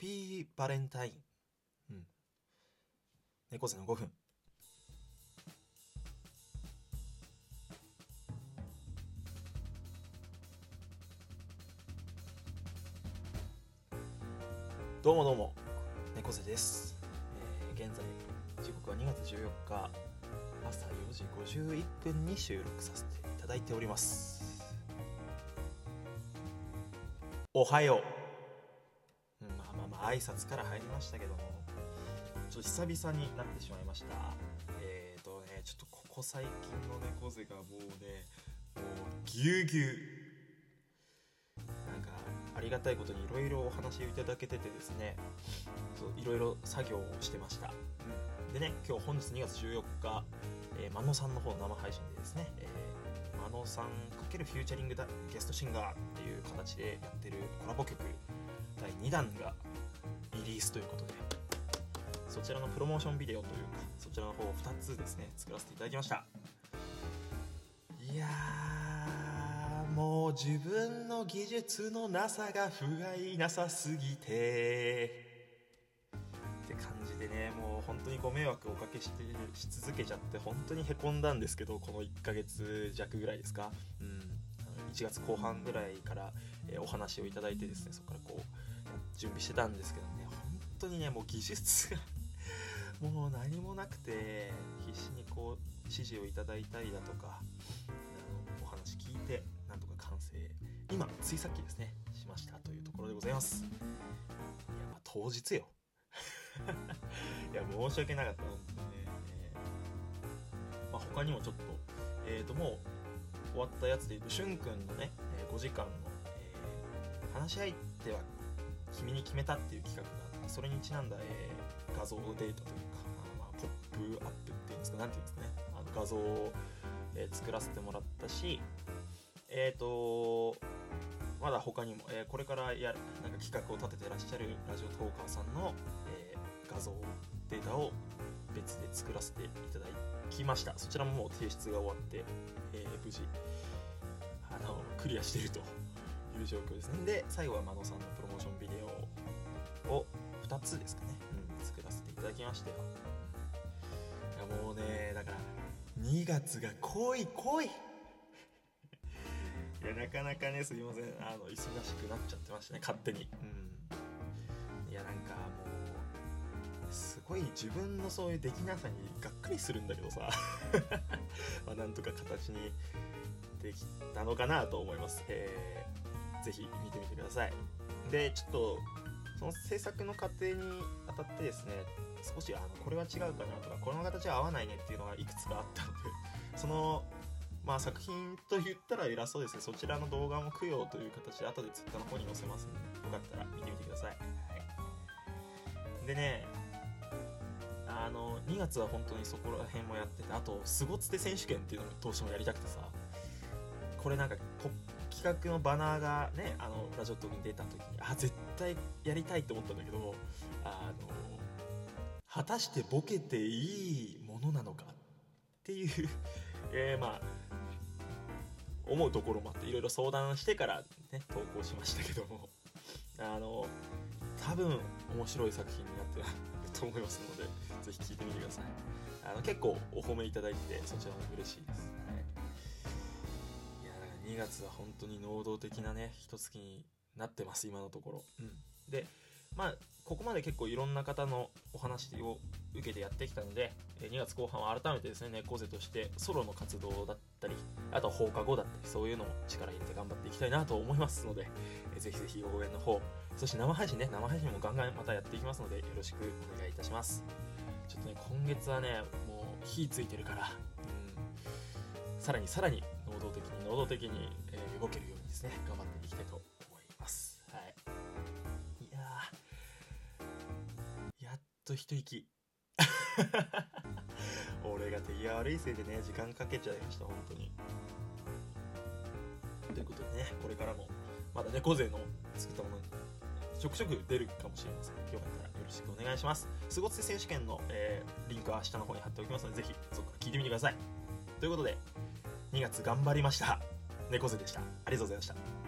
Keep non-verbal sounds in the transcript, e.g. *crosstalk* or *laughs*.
ピーバレンタイン。うん。猫背の5分。どうもどうも、猫背です。えー、現在、時刻は2月14日、朝4時51分に収録させていただいております。おはよう。あ、挨拶から入りましたけども、ちょっと久々になってしまいました。えーとね、ちょっとここ最近の猫背がもうね、もうぎゅうぎゅう。ありがたいことにいろいろお話をいただけててですねいろいろ作業をしてました、でね今日本日2月14日、えー、真野さんの方の生配信でですね、えー、真野さん×フューチャリングだゲストシンガーっていう形でやってるコラボ曲第2弾がリリースということで。そちらのプロモーションビデオというかそちらの方を2つですね作らせていただきました。いやーもう自分の技術のなさが不甲斐なさすぎて。って感じでねもう本当にご迷惑をおかけしてし続けちゃって本当にへこんだんですけどこの1ヶ月弱ぐらいですか。うん。1月後半ぐらいから、え、お話をいただいてですねそこからこう準備してたんですけどね本当にねもう技術が *laughs* もう何もなくて必死にこう指示をいただいたりだとかあのお話聞いてなんとか完成今ついさっきですねしましたというところでございます。いやまあ当日よ。*laughs* いや申し訳なかった本当にね、えー、まあ、他にもちょっとえっ、ー、ともう終わったやつでいうとしゅんくんのね、5時間の、えー、話し相手は君に決めたっていう企画があってそれにちなんだ、えー画像データというかあまあ、ポップアップっていうんですか何ていうんですかね。あの画像を、え作らせてもらったしえっ、とまだ他にも、えー、これからやなんか企画を立ててらっしゃるラジオトーカーさんの、えー、画像データを別で作らせていただきました。そちらももう提出が終わって、えー、無事あのクリアしてるという状況ですね。で最後は真野さんのーションビデオを2つですかね、うん、作らせていただきまして。いやもうねだから2月が濃い濃い。*laughs* いやなかなかねすいません。あの忙しくなっちゃってましたね勝手に。うん。いやなんかもうすごい自分のそういうできなさにがっかりするんだけどさ。*laughs* まあなんとか形にできたのかなと思います。えー、ぜひ見てみてください。でちょっとその制作の過程にあたってですね少しあのこれは違うかなとかこの形は合わないねっていうのがいくつかあったのでそのまあ、作品と言ったら偉そうですね。そちらの動画も供養という形で後で Twitter の方に載せますんでよかったら見てみてください、はい、でねあの2月は本当にそこら辺もやっててあとスゴつて選手権っていうのもどうしてもやりたくてさこれなんか企画のバナーがねあのラジオトークに出た時にあ絶対やりたいと思ったんだけどあの果たしてボケていいものなのか？っていう *laughs* えー、まあ思うところもあっていろいろ相談してからね投稿しましたけども。あの多分面白い作品になってると思いますのでぜひ聴いてみてください。あの結構お褒めいただいてそちらも嬉しいです、月は本当に能動的なね一月になってます今のところ、うん、でまあここまで結構いろんな方のお話を受けてやってきたので2月後半は改めてですね猫背としてソロの活動だったりあとは放課後だったりそういうのも力入れて頑張っていきたいなと思いますのでぜひぜひ応援の方そして生配信ね生配信もガンガンまたやっていきますのでよろしくお願いいたします。ちょっとね今月はねもう火ついてるからうん。さらにさらに能動的に能動的に、えー、動けるようにですね頑張っていきたいと思います。はい。いややっと一息。*laughs* 俺が手際悪いせいでね時間かけちゃいました本当に。ということでねこれからもまだ猫背の作ったものにちょくちょく出るかもしれません。よかったらよろしくお願いします。すごつ選手権の、えー、リンクは下の方に貼っておきますのでぜひそこから聞いてみてください。ということで2月頑張りました。猫背でした。ありがとうございました。